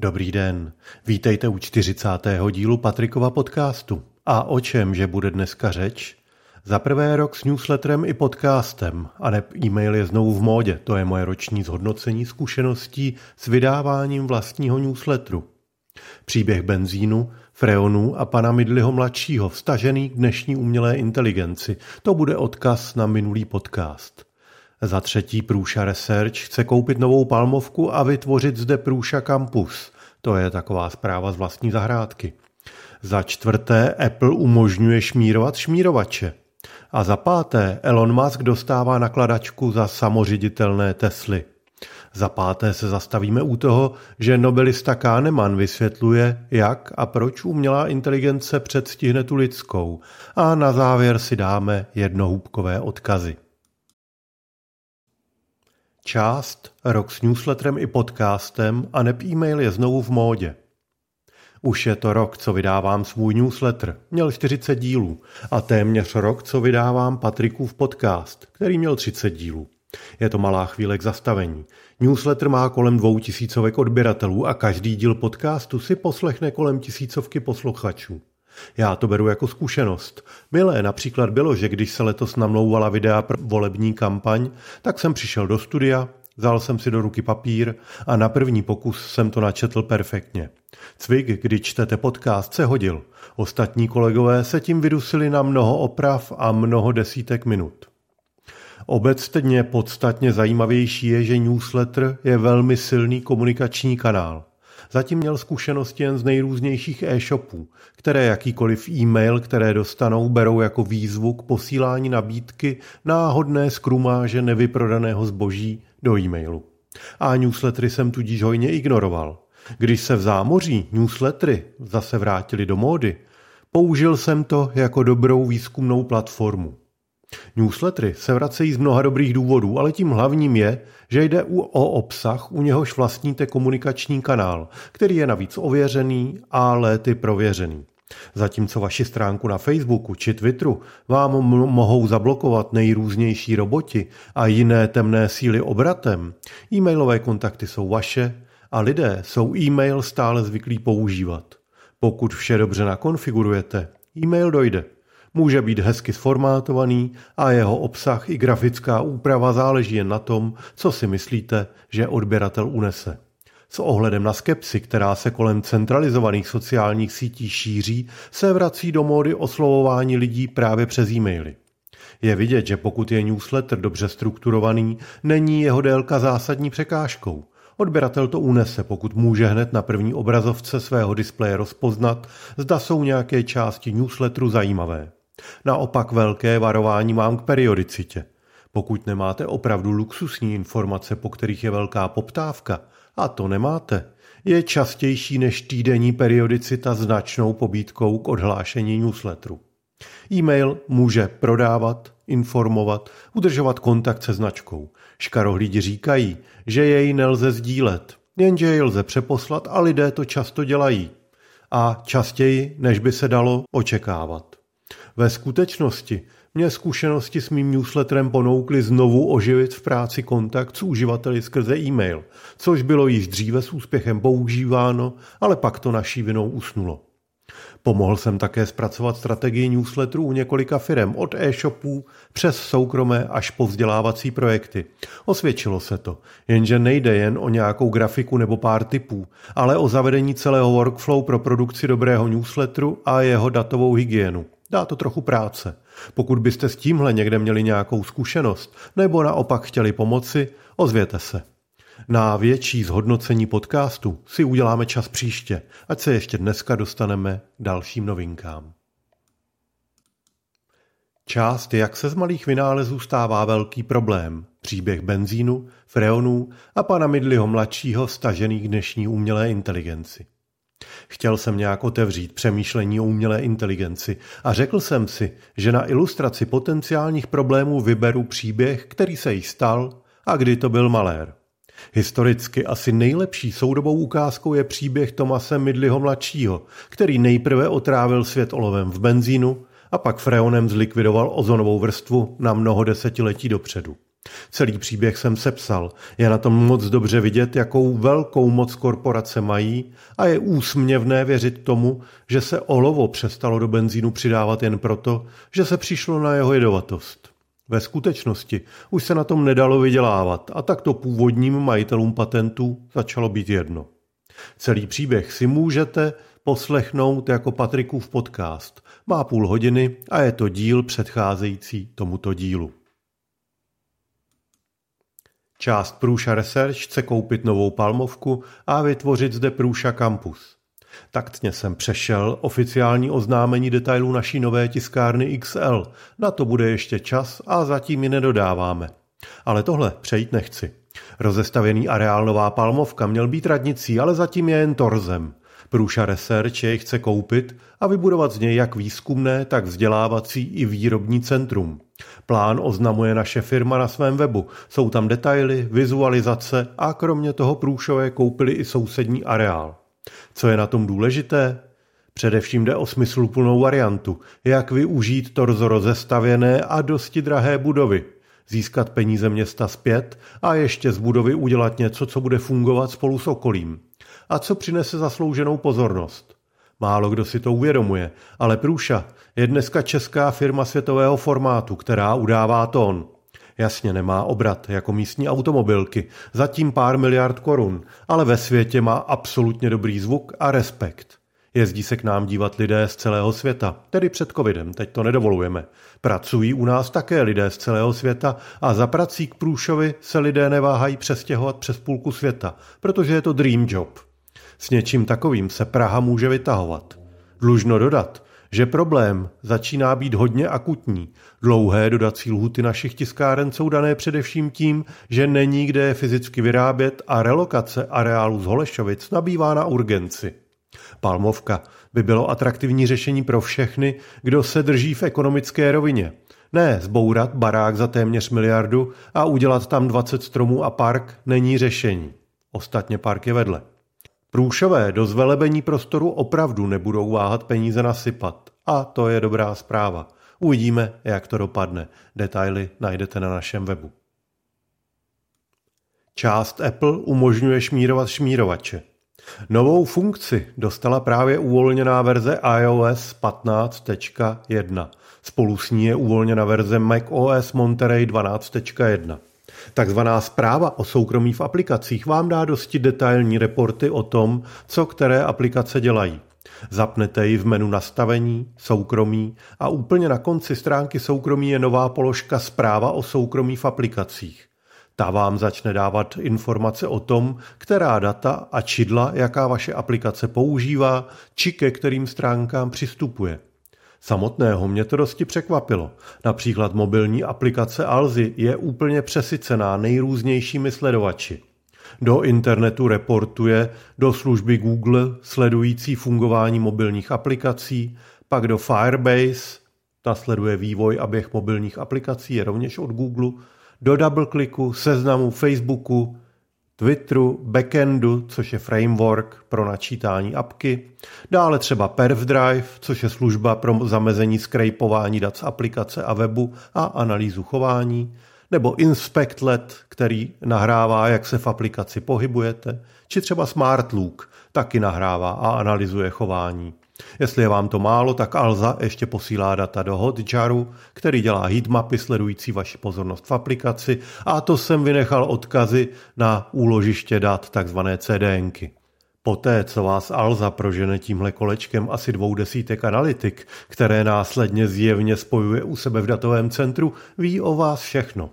Dobrý den, vítejte u 40. dílu Patrikova podcastu. A o čem, že bude dneska řeč? Za prvé rok s newsletterem i podcastem, a ne e-mail je znovu v módě, to je moje roční zhodnocení zkušeností s vydáváním vlastního newsletteru. Příběh benzínu, freonů a pana Midliho mladšího, vstažený k dnešní umělé inteligenci, to bude odkaz na minulý podcast. Za třetí Průša Research chce koupit novou palmovku a vytvořit zde Průša Campus. To je taková zpráva z vlastní zahrádky. Za čtvrté Apple umožňuje šmírovat šmírovače. A za páté Elon Musk dostává nakladačku za samoředitelné Tesly. Za páté se zastavíme u toho, že nobelista Kahneman vysvětluje, jak a proč umělá inteligence předstihne tu lidskou. A na závěr si dáme jednohůbkové odkazy. Část, rok s newsletterem i podcastem a neb e-mail je znovu v módě. Už je to rok, co vydávám svůj newsletter. Měl 40 dílů. A téměř rok, co vydávám Patrikův podcast, který měl 30 dílů. Je to malá chvíle k zastavení. Newsletter má kolem dvou tisícovek odběratelů a každý díl podcastu si poslechne kolem tisícovky posluchačů. Já to beru jako zkušenost. Milé například bylo, že když se letos namlouvala videa pro volební kampaň, tak jsem přišel do studia, vzal jsem si do ruky papír a na první pokus jsem to načetl perfektně. Cvik, kdy čtete podcast, se hodil. Ostatní kolegové se tím vydusili na mnoho oprav a mnoho desítek minut. Obecně podstatně zajímavější je, že newsletter je velmi silný komunikační kanál. Zatím měl zkušenosti jen z nejrůznějších e-shopů, které jakýkoliv e-mail, které dostanou, berou jako výzvu k posílání nabídky náhodné skrumáže nevyprodaného zboží do e-mailu. A newslettery jsem tudíž hojně ignoroval. Když se v zámoří newslettery zase vrátili do módy, použil jsem to jako dobrou výzkumnou platformu. Newslettery se vracejí z mnoha dobrých důvodů, ale tím hlavním je, že jde o obsah, u něhož vlastníte komunikační kanál, který je navíc ověřený a léty prověřený. Zatímco vaši stránku na Facebooku či Twitteru vám mohou zablokovat nejrůznější roboti a jiné temné síly obratem, e-mailové kontakty jsou vaše a lidé jsou e-mail stále zvyklí používat. Pokud vše dobře nakonfigurujete, e-mail dojde. Může být hezky sformátovaný a jeho obsah i grafická úprava záleží jen na tom, co si myslíte, že odběratel unese. S ohledem na skepsi, která se kolem centralizovaných sociálních sítí šíří, se vrací do módy oslovování lidí právě přes e-maily. Je vidět, že pokud je newsletter dobře strukturovaný, není jeho délka zásadní překážkou. Odběratel to unese, pokud může hned na první obrazovce svého displeje rozpoznat, zda jsou nějaké části newsletteru zajímavé. Naopak velké varování mám k periodicitě. Pokud nemáte opravdu luxusní informace, po kterých je velká poptávka, a to nemáte, je častější než týdenní periodicita značnou pobídkou k odhlášení newsletteru. E-mail může prodávat, informovat, udržovat kontakt se značkou. Škarohlídi říkají, že jej nelze sdílet, jenže jej lze přeposlat a lidé to často dělají. A častěji, než by se dalo očekávat. Ve skutečnosti mě zkušenosti s mým newsletterem ponoukly znovu oživit v práci kontakt s uživateli skrze e-mail, což bylo již dříve s úspěchem používáno, ale pak to naší vinou usnulo. Pomohl jsem také zpracovat strategii newsletterů u několika firm, od e-shopů přes soukromé až po vzdělávací projekty. Osvědčilo se to, jenže nejde jen o nějakou grafiku nebo pár typů, ale o zavedení celého workflow pro produkci dobrého newsletteru a jeho datovou hygienu. Dá to trochu práce. Pokud byste s tímhle někde měli nějakou zkušenost nebo naopak chtěli pomoci, ozvěte se. Na větší zhodnocení podcastu si uděláme čas příště, ať se ještě dneska dostaneme k dalším novinkám. Část, jak se z malých vynálezů stává velký problém. Příběh benzínu, freonů a pana Midliho mladšího stažený k dnešní umělé inteligenci. Chtěl jsem nějak otevřít přemýšlení o umělé inteligenci a řekl jsem si, že na ilustraci potenciálních problémů vyberu příběh, který se jí stal a kdy to byl malér. Historicky asi nejlepší soudobou ukázkou je příběh Tomase Midliho mladšího, který nejprve otrávil svět olovem v benzínu a pak freonem zlikvidoval ozonovou vrstvu na mnoho desetiletí dopředu. Celý příběh jsem sepsal. Je na tom moc dobře vidět, jakou velkou moc korporace mají a je úsměvné věřit tomu, že se olovo přestalo do benzínu přidávat jen proto, že se přišlo na jeho jedovatost. Ve skutečnosti už se na tom nedalo vydělávat a tak to původním majitelům patentů začalo být jedno. Celý příběh si můžete poslechnout jako Patrikův podcast. Má půl hodiny a je to díl předcházející tomuto dílu. Část Průša Research chce koupit novou palmovku a vytvořit zde Průša Campus. Taktně jsem přešel oficiální oznámení detailů naší nové tiskárny XL. Na to bude ještě čas a zatím ji nedodáváme. Ale tohle přejít nechci. Rozestavěný areál Nová Palmovka měl být radnicí, ale zatím je jen torzem. Průša Research jej chce koupit a vybudovat z něj jak výzkumné, tak vzdělávací i výrobní centrum. Plán oznamuje naše firma na svém webu. Jsou tam detaily, vizualizace a kromě toho průšové koupili i sousední areál. Co je na tom důležité? Především jde o smysluplnou variantu, jak využít torzo rozestavěné a dosti drahé budovy, získat peníze města zpět a ještě z budovy udělat něco, co bude fungovat spolu s okolím. A co přinese zaslouženou pozornost. Málo kdo si to uvědomuje, ale Průša je dneska česká firma světového formátu, která udává tón. Jasně nemá obrat jako místní automobilky, zatím pár miliard korun, ale ve světě má absolutně dobrý zvuk a respekt. Jezdí se k nám dívat lidé z celého světa, tedy před covidem, teď to nedovolujeme. Pracují u nás také lidé z celého světa a za prací k Průšovi se lidé neváhají přestěhovat přes půlku světa, protože je to dream job. S něčím takovým se Praha může vytahovat. Dlužno dodat, že problém začíná být hodně akutní. Dlouhé dodací lhuty našich tiskáren jsou dané především tím, že není kde je fyzicky vyrábět a relokace areálu z Holešovic nabývá na urgenci. Palmovka by bylo atraktivní řešení pro všechny, kdo se drží v ekonomické rovině. Ne, zbourat barák za téměř miliardu a udělat tam 20 stromů a park není řešení. Ostatně park je vedle. Průšové do zvelebení prostoru opravdu nebudou váhat peníze nasypat. A to je dobrá zpráva. Uvidíme, jak to dopadne. Detaily najdete na našem webu. Část Apple umožňuje šmírovat šmírovače. Novou funkci dostala právě uvolněná verze iOS 15.1. Spolu s ní je uvolněna verze macOS Monterey 12.1. Takzvaná zpráva o soukromí v aplikacích vám dá dosti detailní reporty o tom, co které aplikace dělají. Zapnete ji v menu nastavení, soukromí a úplně na konci stránky soukromí je nová položka zpráva o soukromí v aplikacích. Ta vám začne dávat informace o tom, která data a čidla, jaká vaše aplikace používá, či ke kterým stránkám přistupuje. Samotného mě to dosti překvapilo. Například mobilní aplikace Alzy je úplně přesycená nejrůznějšími sledovači. Do internetu reportuje do služby Google sledující fungování mobilních aplikací, pak do Firebase, ta sleduje vývoj a běh mobilních aplikací, je rovněž od Google, do DoubleClicku, seznamu Facebooku, Twitteru, backendu, což je framework pro načítání apky, dále třeba PerfDrive, což je služba pro zamezení skrejpování dat z aplikace a webu a analýzu chování, nebo InspectLet, který nahrává, jak se v aplikaci pohybujete, či třeba SmartLook, taky nahrává a analyzuje chování. Jestli je vám to málo, tak Alza ještě posílá data do Hotjaru, který dělá heatmapy sledující vaši pozornost v aplikaci a to jsem vynechal odkazy na úložiště dat, takzvané CDNky. Poté, co vás Alza prožene tímhle kolečkem asi dvou desítek analytik, které následně zjevně spojuje u sebe v datovém centru, ví o vás všechno.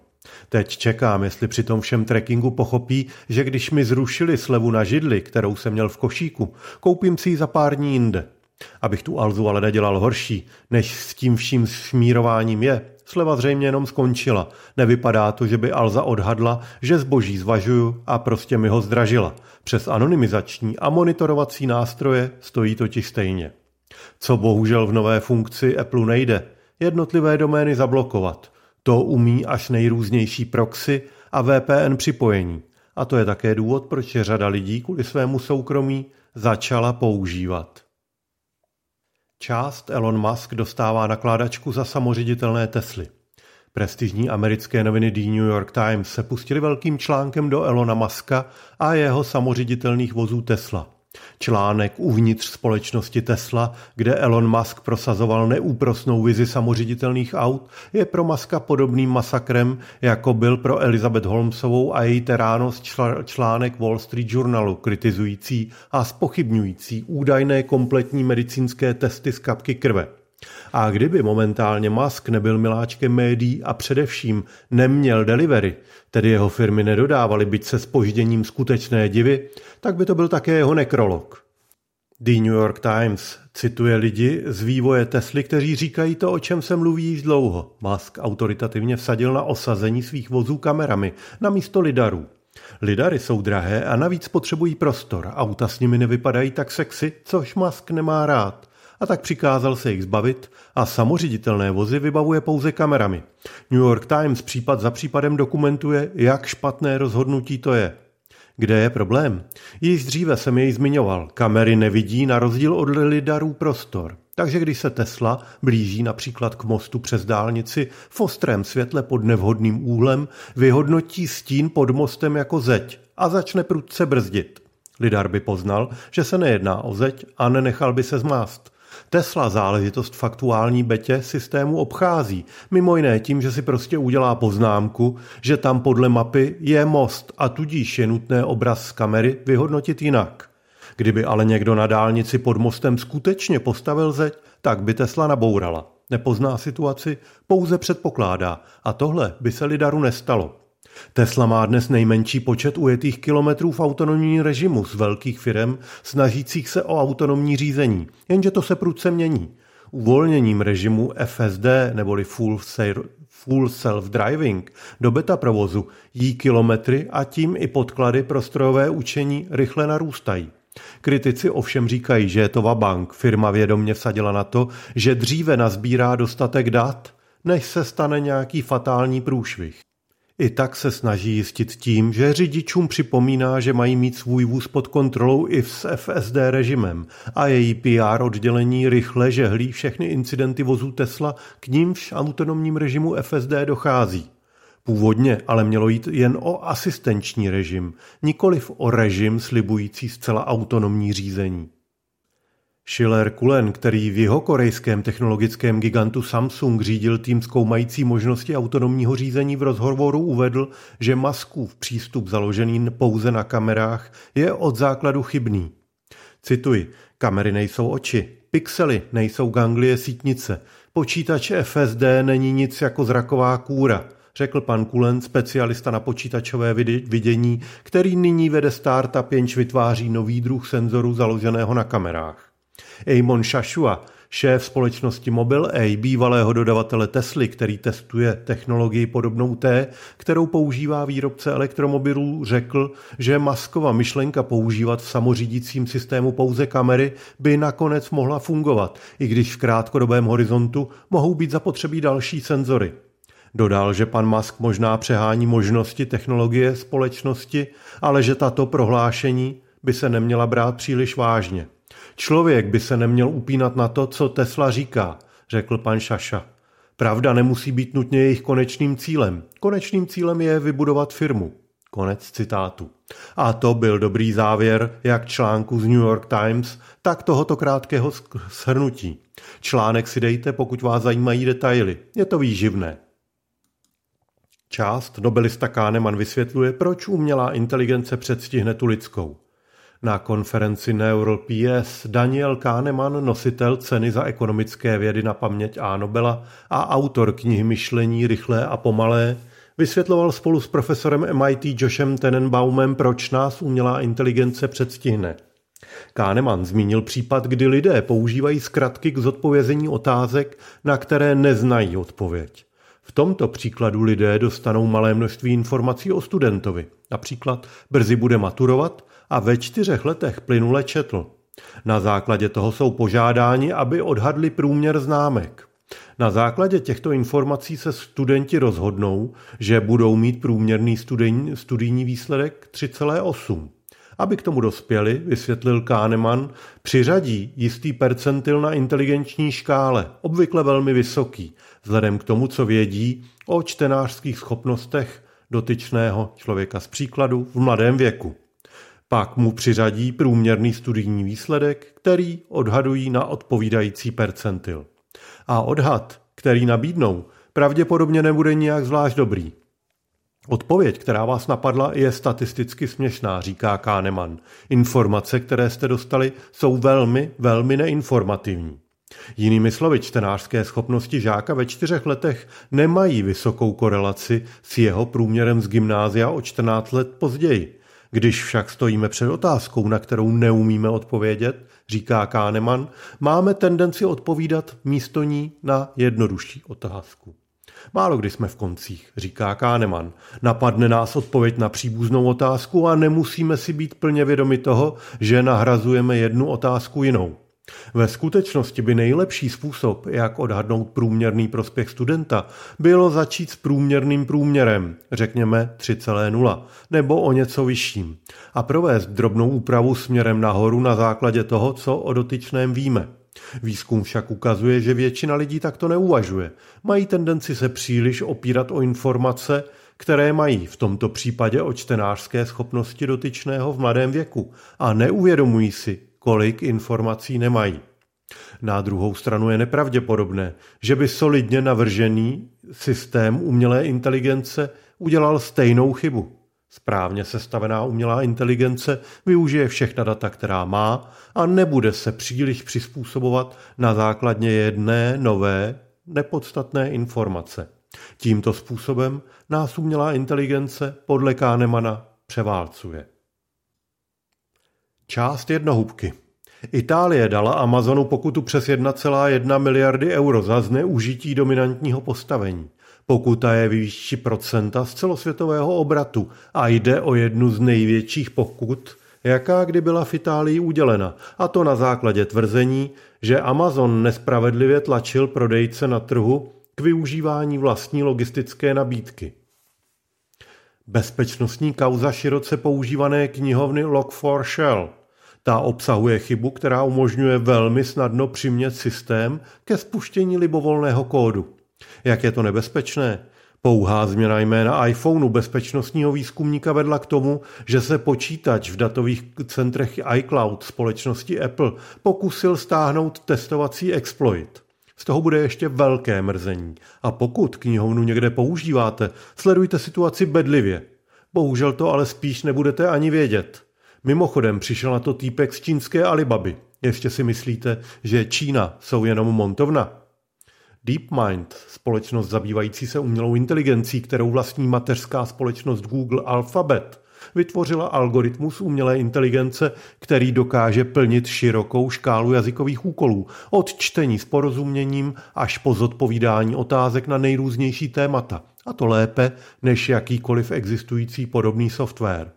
Teď čekám, jestli při tom všem trekkingu pochopí, že když mi zrušili slevu na židli, kterou jsem měl v košíku, koupím si ji za pár dní jinde. Abych tu Alzu ale nedělal horší, než s tím vším šmírováním je, sleva zřejmě jenom skončila. Nevypadá to, že by Alza odhadla, že zboží zvažuju a prostě mi ho zdražila. Přes anonymizační a monitorovací nástroje stojí totiž stejně. Co bohužel v nové funkci Apple nejde, jednotlivé domény zablokovat. To umí až nejrůznější proxy a VPN připojení. A to je také důvod, proč řada lidí kvůli svému soukromí začala používat. Část Elon Musk dostává nakládačku za samoředitelné Tesly. Prestižní americké noviny The New York Times se pustili velkým článkem do Elona Muska a jeho samoředitelných vozů Tesla. Článek uvnitř společnosti Tesla, kde Elon Musk prosazoval neúprosnou vizi samoředitelných aut, je pro Muska podobným masakrem, jako byl pro Elizabeth Holmesovou a její terános článek Wall Street Journalu kritizující a spochybňující údajné kompletní medicínské testy z kapky krve. A kdyby momentálně Musk nebyl miláčkem médií a především neměl delivery, tedy jeho firmy nedodávaly byť se spožděním skutečné divy, tak by to byl také jeho nekrolog. The New York Times cituje lidi z vývoje Tesly, kteří říkají to, o čem se mluví již dlouho. Musk autoritativně vsadil na osazení svých vozů kamerami na místo lidarů. Lidary jsou drahé a navíc potřebují prostor. Auta s nimi nevypadají tak sexy, což Musk nemá rád a tak přikázal se jich zbavit a samoředitelné vozy vybavuje pouze kamerami. New York Times případ za případem dokumentuje, jak špatné rozhodnutí to je. Kde je problém? Již dříve jsem jej zmiňoval. Kamery nevidí na rozdíl od lidarů prostor. Takže když se Tesla blíží například k mostu přes dálnici v ostrém světle pod nevhodným úhlem, vyhodnotí stín pod mostem jako zeď a začne prudce brzdit. Lidar by poznal, že se nejedná o zeď a nenechal by se zmást. Tesla záležitost faktuální betě systému obchází, mimo jiné tím, že si prostě udělá poznámku, že tam podle mapy je most a tudíž je nutné obraz z kamery vyhodnotit jinak. Kdyby ale někdo na dálnici pod mostem skutečně postavil zeď, tak by Tesla nabourala. Nepozná situaci, pouze předpokládá a tohle by se Lidaru nestalo. Tesla má dnes nejmenší počet ujetých kilometrů v autonomním režimu z velkých firm snažících se o autonomní řízení, jenže to se prudce mění. Uvolněním režimu FSD neboli Full, full Self-Driving do beta provozu jí kilometry a tím i podklady pro strojové učení rychle narůstají. Kritici ovšem říkají, že je to vabank. Firma vědomně vsadila na to, že dříve nazbírá dostatek dat, než se stane nějaký fatální průšvih. I tak se snaží jistit tím, že řidičům připomíná, že mají mít svůj vůz pod kontrolou i s FSD režimem a její PR oddělení rychle žehlí všechny incidenty vozů Tesla, k nímž autonomním režimu FSD dochází. Původně ale mělo jít jen o asistenční režim, nikoliv o režim slibující zcela autonomní řízení. Schiller Kulen, který v jeho korejském technologickém gigantu Samsung řídil tým zkoumající možnosti autonomního řízení v rozhovoru uvedl, že Muskův přístup založený pouze na kamerách je od základu chybný. Cituji, kamery nejsou oči, pixely nejsou ganglie sítnice, počítač FSD není nic jako zraková kůra, řekl pan Kulen, specialista na počítačové vidění, který nyní vede startup, jenž vytváří nový druh senzoru založeného na kamerách. Eamon Shashua, šéf společnosti A, bývalého dodavatele Tesly, který testuje technologii podobnou té, kterou používá výrobce elektromobilů, řekl, že Maskova myšlenka používat v samořídícím systému pouze kamery by nakonec mohla fungovat, i když v krátkodobém horizontu mohou být zapotřebí další senzory. Dodal, že pan Musk možná přehání možnosti technologie společnosti, ale že tato prohlášení by se neměla brát příliš vážně. Člověk by se neměl upínat na to, co Tesla říká, řekl pan Šaša. Pravda nemusí být nutně jejich konečným cílem. Konečným cílem je vybudovat firmu. Konec citátu. A to byl dobrý závěr jak článku z New York Times, tak tohoto krátkého shrnutí. Článek si dejte, pokud vás zajímají detaily. Je to výživné. Část nobelista Kahneman vysvětluje, proč umělá inteligence předstihne tu lidskou. Na konferenci Neural PS Daniel Kahneman, nositel ceny za ekonomické vědy na paměť A. Nobela a autor knihy Myšlení rychlé a pomalé, vysvětloval spolu s profesorem MIT Joshem Tenenbaumem, proč nás umělá inteligence předstihne. Kahneman zmínil případ, kdy lidé používají zkratky k zodpovězení otázek, na které neznají odpověď. V tomto příkladu lidé dostanou malé množství informací o studentovi. Například brzy bude maturovat a ve čtyřech letech plynule četl. Na základě toho jsou požádáni, aby odhadli průměr známek. Na základě těchto informací se studenti rozhodnou, že budou mít průměrný studijní, studijní výsledek 3,8. Aby k tomu dospěli, vysvětlil Kahneman, přiřadí jistý percentil na inteligenční škále, obvykle velmi vysoký, vzhledem k tomu, co vědí o čtenářských schopnostech dotyčného člověka z příkladu v mladém věku. Pak mu přiřadí průměrný studijní výsledek, který odhadují na odpovídající percentil. A odhad, který nabídnou, pravděpodobně nebude nijak zvlášť dobrý. Odpověď, která vás napadla, je statisticky směšná, říká Kahneman. Informace, které jste dostali, jsou velmi, velmi neinformativní. Jinými slovy, čtenářské schopnosti žáka ve čtyřech letech nemají vysokou korelaci s jeho průměrem z gymnázia o 14 let později. Když však stojíme před otázkou, na kterou neumíme odpovědět, říká Kahneman, máme tendenci odpovídat místo ní na jednodušší otázku. Málo kdy jsme v koncích, říká Kahneman. Napadne nás odpověď na příbuznou otázku a nemusíme si být plně vědomi toho, že nahrazujeme jednu otázku jinou. Ve skutečnosti by nejlepší způsob, jak odhadnout průměrný prospěch studenta, bylo začít s průměrným průměrem, řekněme 3,0, nebo o něco vyšším, a provést drobnou úpravu směrem nahoru na základě toho, co o dotyčném víme. Výzkum však ukazuje, že většina lidí takto neuvažuje. Mají tendenci se příliš opírat o informace, které mají v tomto případě o čtenářské schopnosti dotyčného v mladém věku a neuvědomují si, kolik informací nemají. Na druhou stranu je nepravděpodobné, že by solidně navržený systém umělé inteligence udělal stejnou chybu. Správně sestavená umělá inteligence využije všechna data, která má a nebude se příliš přizpůsobovat na základně jedné nové, nepodstatné informace. Tímto způsobem nás umělá inteligence podle Kahnemana převálcuje. Část jednohubky. Itálie dala Amazonu pokutu přes 1,1 miliardy euro za zneužití dominantního postavení. Pokuta je výši procenta z celosvětového obratu a jde o jednu z největších pokut, jaká kdy byla v Itálii udělena, a to na základě tvrzení, že Amazon nespravedlivě tlačil prodejce na trhu k využívání vlastní logistické nabídky. Bezpečnostní kauza široce používané knihovny Log4Shell. Ta obsahuje chybu, která umožňuje velmi snadno přimět systém ke spuštění libovolného kódu. Jak je to nebezpečné? Pouhá změna jména iPhoneu bezpečnostního výzkumníka vedla k tomu, že se počítač v datových centrech iCloud společnosti Apple pokusil stáhnout testovací exploit. Z toho bude ještě velké mrzení. A pokud knihovnu někde používáte, sledujte situaci bedlivě. Bohužel to ale spíš nebudete ani vědět. Mimochodem přišel na to týpek z čínské Alibaby. Ještě si myslíte, že Čína jsou jenom montovna? DeepMind, společnost zabývající se umělou inteligencí, kterou vlastní mateřská společnost Google Alphabet, vytvořila algoritmus umělé inteligence, který dokáže plnit širokou škálu jazykových úkolů, od čtení s porozuměním až po zodpovídání otázek na nejrůznější témata, a to lépe než jakýkoliv existující podobný software.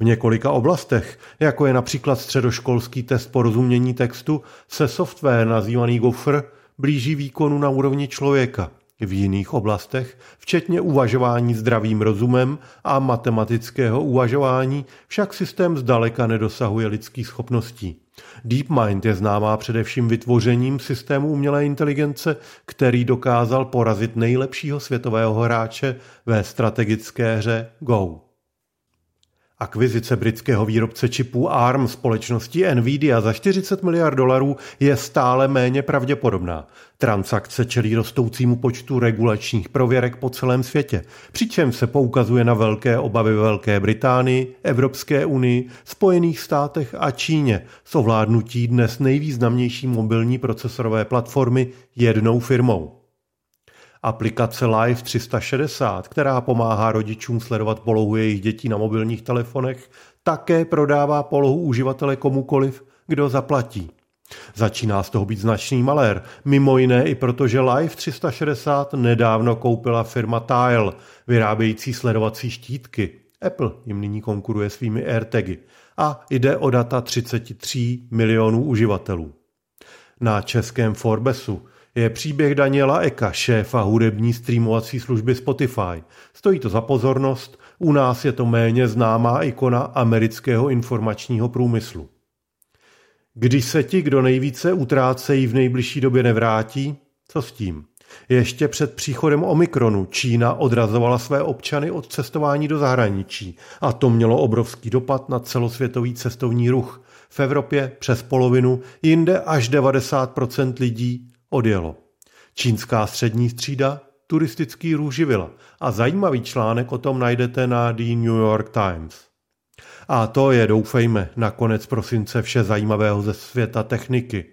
V několika oblastech, jako je například středoškolský test porozumění textu, se software nazývaný Gopher blíží výkonu na úrovni člověka. V jiných oblastech, včetně uvažování zdravým rozumem a matematického uvažování, však systém zdaleka nedosahuje lidských schopností. DeepMind je známá především vytvořením systému umělé inteligence, který dokázal porazit nejlepšího světového hráče ve strategické hře Go. Akvizice britského výrobce čipů ARM společnosti Nvidia za 40 miliard dolarů je stále méně pravděpodobná. Transakce čelí rostoucímu počtu regulačních prověrek po celém světě, přičemž se poukazuje na velké obavy Velké Británii, Evropské unii, Spojených státech a Číně s ovládnutí dnes nejvýznamnější mobilní procesorové platformy jednou firmou. Aplikace Live 360, která pomáhá rodičům sledovat polohu jejich dětí na mobilních telefonech, také prodává polohu uživatele komukoliv, kdo zaplatí. Začíná z toho být značný malér, mimo jiné i proto, že Live 360 nedávno koupila firma Tile, vyrábějící sledovací štítky. Apple jim nyní konkuruje svými AirTagy a jde o data 33 milionů uživatelů. Na českém Forbesu je příběh Daniela Eka, šéfa hudební streamovací služby Spotify. Stojí to za pozornost, u nás je to méně známá ikona amerického informačního průmyslu. Když se ti, kdo nejvíce utrácejí v nejbližší době nevrátí, co s tím? Ještě před příchodem Omikronu Čína odrazovala své občany od cestování do zahraničí a to mělo obrovský dopad na celosvětový cestovní ruch. V Evropě přes polovinu, jinde až 90% lidí odjelo. Čínská střední střída turistický ruch živila a zajímavý článek o tom najdete na The New York Times. A to je, doufejme, na konec prosince vše zajímavého ze světa techniky.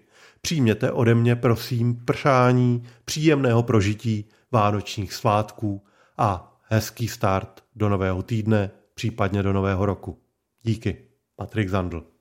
Přijměte ode mě, prosím, pršání, příjemného prožití vánočních svátků a hezký start do nového týdne, případně do nového roku. Díky. Patrik Zandl.